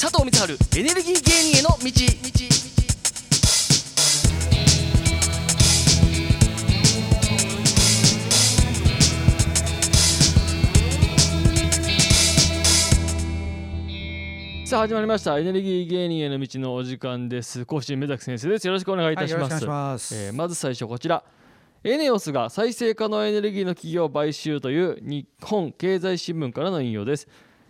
佐藤光晴エネルギー芸人への道。さあ始まりました。エネルギー芸人への道のお時間です。講師目崎先生です。よろしくお願いいたします,、ます。えーまず最初こちら。エネオスが再生可能エネルギーの企業を買収という日本経済新聞からの引用です。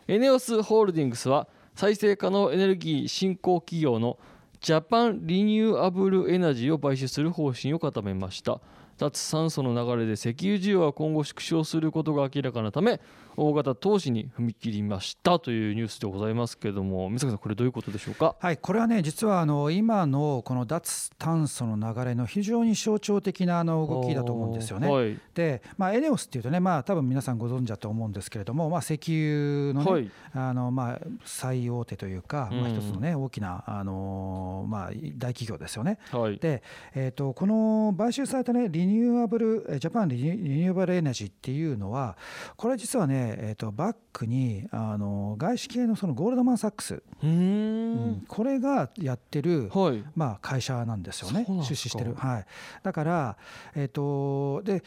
エネオスホールディングスは再生可能エネルギー振興企業のジャパンリニューアブルエナジーを買収する方針を固めました。脱炭素の流れで石油需要は今後縮小することが明らかなため大型投資に踏み切りましたというニュースでございますけれども水崎さんこれどういうことでしょうか？はい、これはね実はあの今のこの脱炭素の流れの非常に象徴的なあの動きだと思うんですよね。はい。で、まあ、エネオスっていうとね、まあ、多分皆さんご存知だと思うんですけれども、まあ、石油の,、ねはい。あのまあ、最大手というか、まあ、うん。一つのね大きなあの、まあ、大企業ですよね。はい。で、えー、とこの買収されたね Renewable えー Japan Renewable Energy っていうのはこれ実はね、えー、とバックにあの外資系のそのゴールドマン・サックス、うーん。うん。これがやってる、はい。まあ、会社なんですよね。出資してる、はい、だから、えー、とで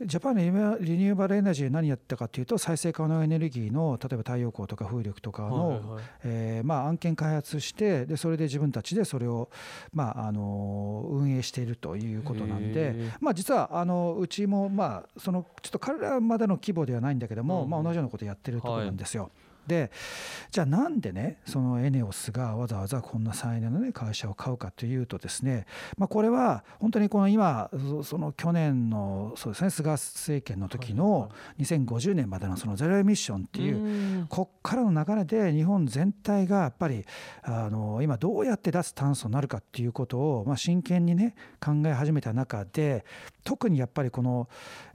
Japan リニューリニューアブルエナジー何やったかというと再生可能エネルギーの例えば太陽光とか風力とかの、えーまあ、案件開発してでそれで自分たちでそれを、まあ、あの運営しているということなんへでー、まあ、実はあのうちも、まあ、そのちょっと彼らまでの規模ではないんだけども、うんまあ、同じようなことやってるところなんですよ。でじゃあなんでねそのエネオスがわざわざこんな最大の、ね、会社を買うかというとですね、まあ、これは本当にこの今そその去年のそうですね菅政権の時の2050年までのそのゼロエミッションっていうこっからの流れで日本全体がやっぱりあの今どうやって脱炭素になるかっていうことをまあ真剣にね考え始めた中で特にやっぱりこの、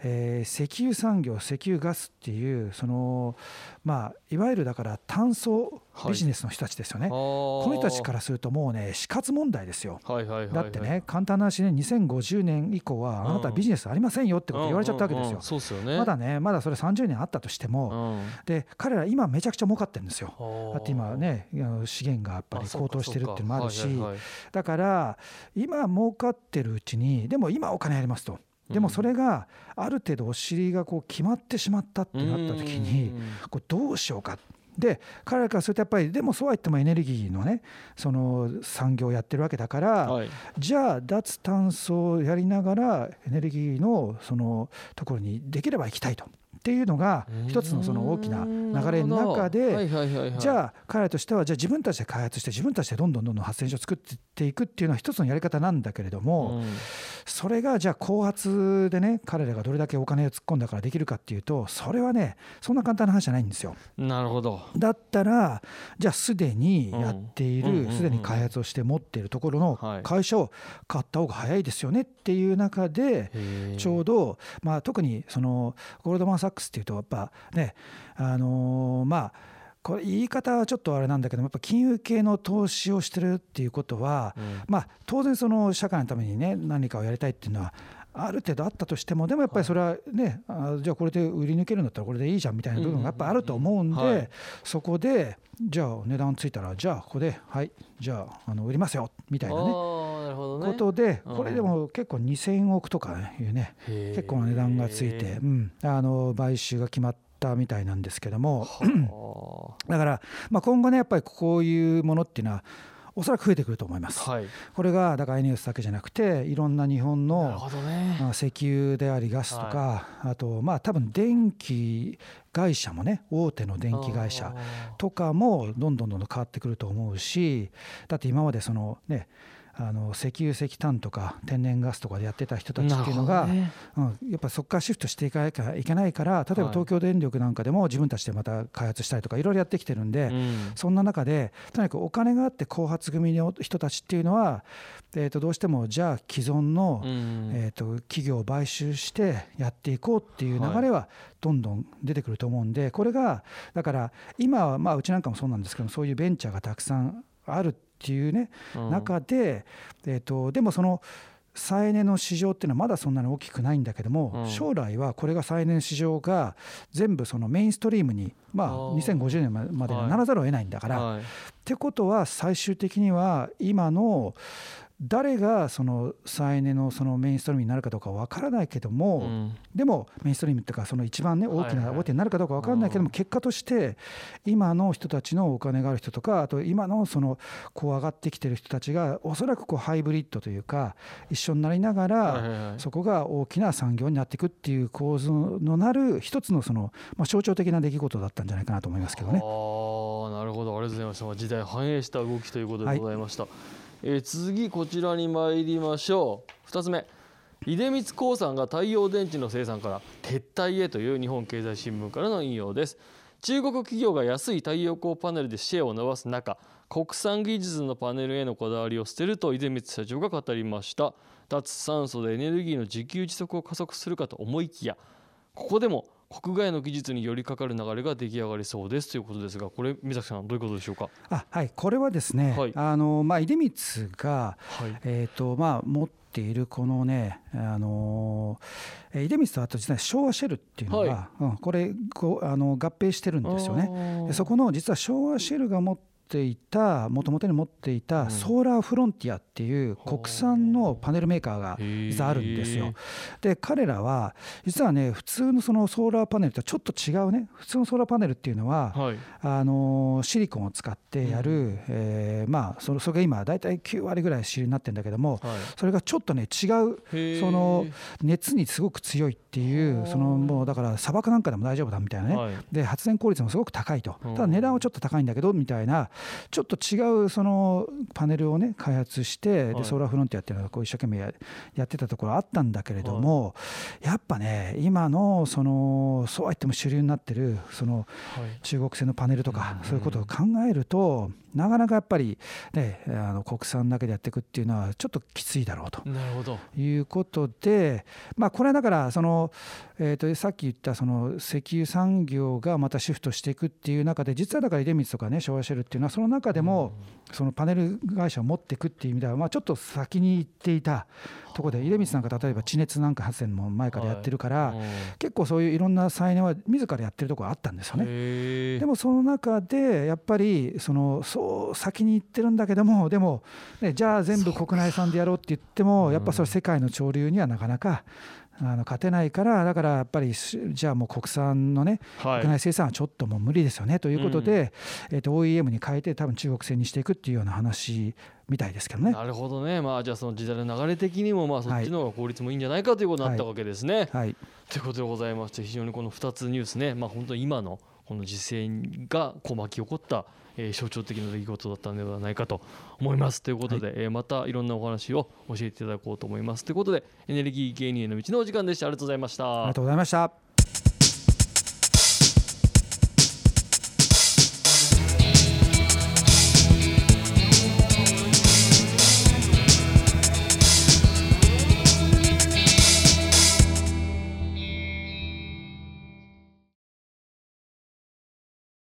えー石油産業石油ガスっていうそのまあいわゆるだから炭素ビジネスの人たちですよね、ここの人たちからするともうね死活問題ですよ。はいはいはいはい。だってね簡単な話ね2050年以降はあなたはビジネスありませんよってこと言われちゃったわけですよ。うんうんうん。そうですよね。まだねまだそれ30年あったとしても、うん。で彼ら今めちゃくちゃ儲かってるんですよ。だだって今ね資源がやっぱり高騰してるっていうのもあるし。はいはいはい。だから今儲かってるうちにでも今お金ありますとでもそれがある程度お尻がこう決まってしまったってなった時にうん。これどうしようか。で彼らからするとやっぱりでもそうは言ってもエネルギーのねその産業をやってるわけだから、はい。じゃあ脱炭素をやりながらエネルギーのそのところにできれば行きたいとっていうのが一つのその大きな流れの中でじあゃあ彼らとしてはじゃあ自分たちで開発して自分たちでどんどんどんどん発電所を作っていくっていうのは一つのやり方なんだけれども、それがじゃあ後発でね彼らがどれだけお金を突っ込んだからできるかっていうとそれはねそんな簡単な話じゃないんですよ。なるほど。だったらじゃあすでにやっているすでに開発をして持っているところのはい。会社を買った方が早いですよねっていう中でちょうどまあ特にそのゴールドマン・サックスっていうとやっぱねあのーまあこれ言い方はちょっとあれなんだけどもやっぱ金融系の投資をしてるっていうことはまあ当然その社会のためにね何かをやりたいっていうのはある程度あったとしてもでもやっぱりそれはね、あじゃあこれで売り抜けるんだったらこれでいいじゃんみたいな部分がやっぱあると思うんうん。うんうんはい。でそこでじゃあ値段ついたらじゃあここではいじゃああの売りますよみたいなねね。ことでうん。これでも結構2000億とかいうね結構な値段がついて、うん、あの買収が決まったみたいなんですけども。だから、まあ、今後ねやっぱりこういうものっていうのはおそらく増えてくると思います。はい。これがだからエネオスだけじゃなくていろんな日本のね。まあ石油でありガスとか、あとまあ多分電気会社もね大手の電気会社とかもどんどんどんどん変わってくると思うしだって今までそのねあの石油石炭とか天然ガスとかでやってた人たちっていうのが、なるうん、やっぱそこからシフトしていかなきゃいけないから例えばはい。東京電力なんかでも自分たちでまた開発したりとかいろいろやってきてるんで、そんな中でとにかくお金があって後発組の人たちっていうのは、えー、とどうしてもじゃあ既存の、うん。えー、と企業を買収してやっていこうっていう流れはどんどん出てくると思うんでこれがだから今はまあうちなんかもそうなんですけどそういうベンチャーがたくさんあるっていうねうん。中で、えー、とでもその再エネの市場っていうのはまだそんなに大きくないんだけども、うん。将来はこれが再エネの市場が全部そのメインストリームに、まあ、あー。2050年までにならざるを得ないんだから、はい。ってことは最終的には今の誰がその再エネのそのメインストリームになるかどうかわからないけども、うん。でもメインストリームっていうかその一番ね大きはいはない。大手になるかどうかわからないけども結果として今の人たちのお金がある人とかあと今のそのこう上がってきてる人たちがおそらくこうハイブリッドというか一緒になりながはいらはいはい。そこが大きな産業になっていくっていう構図のなる一つのそのまあ象徴的な出来事だったんじゃないかなと思いますけどね。ああなるほど。ありがとうございました。まあ時代を反映した動きということでございました、えー次こちらに参りましょう。2つ目。出光興産が太陽電池の生産から撤退へという日本経済新聞からの引用です。中国企業が安い太陽光パネルでシェアを伸ばす中国産技術のパネルへのこだわりを捨てると出光社長が語りました。脱酸素でエネルギーの自給自足を加速するかと思いきやここでも国外の技術に寄りかかる流れが出来上がりそうですということですがこれ水崎さんどういうことでしょうか？あはいこれはですね、はい。あのまあ出光がはい。えーとまあ、持っているこのね、あの出光とあと実は昭和シェルっていうのが、はうん、これこうあの合併してるんですよね。でそこの実は昭和シェルが持っていたもともとに持っていたソーラーフロンティアっていう国産のパネルメーカーが実はあるんですよ。で彼らは実はね普通のそのソーラーパネルとはちょっと違うね。普通のソーラーパネルっていうのは、はい。あのシリコンを使ってやる、えーまあそのそれが今大体9割ぐらい主流になってるんだけども、はい。それがちょっとね違うその熱にすごく強いっていうはあそのもうだから砂漠なんかでも大丈夫だみたいなね、はい。で発電効率もすごく高いと。うん。ただ値段はちょっと高いんだけどみたいなちょっと違うそのパネルをね開発してはい。でソーラーフロンティアっていうのはこう一生懸命ややってたところあったんだけれどもやっぱね今のそのそうは言っても主流になってるそのはい。中国製のパネルとかうん。そういうことを考えるとなかなかやっぱりねあの国産だけでやっていくっていうのはちょっときついだろうと。いうことで、まあ、これはだからその、えー、とさっき言ったその石油産業がまたシフトしていくっていう中で実はだから出光とかね昭和シェルっていうのはその中でもそのパネル会社を持っていくっていう意味ではまあちょっと先に行っていたところで出光なんか例えば地熱なんか発電も前からやってるから、結構そういういろんな再エネは自らやってるところあったんですよね。ねでもその中でやっぱりそのそう先に行ってるんだけどもでも、ね、じゃあ全部国内産でやろうって言ってもやっぱそれ世界の潮流にはなかなかあの勝てないからだからやっぱりしじゃあもう国産のねはい。国内生産はちょっともう無理ですよねということで、えー、と OEM に変えて多分中国製にしていくっていうような話みたいですけどね。なるほどね。まあじゃあその時代の流れ的にもまあそっはいちの方が効率もいいんじゃないかということになったわけですね。はい、ということでございまして非常にこの2つニュースねまあ本当に今のこの時勢がこう巻き起こった、えー象徴的な出来事だったのではないかと思いますということで、えーまたいろんなお話を教えていただこうと思います。ということでエネルギー芸人への道のお時間でした。ありがとうございました。ありがとうございました。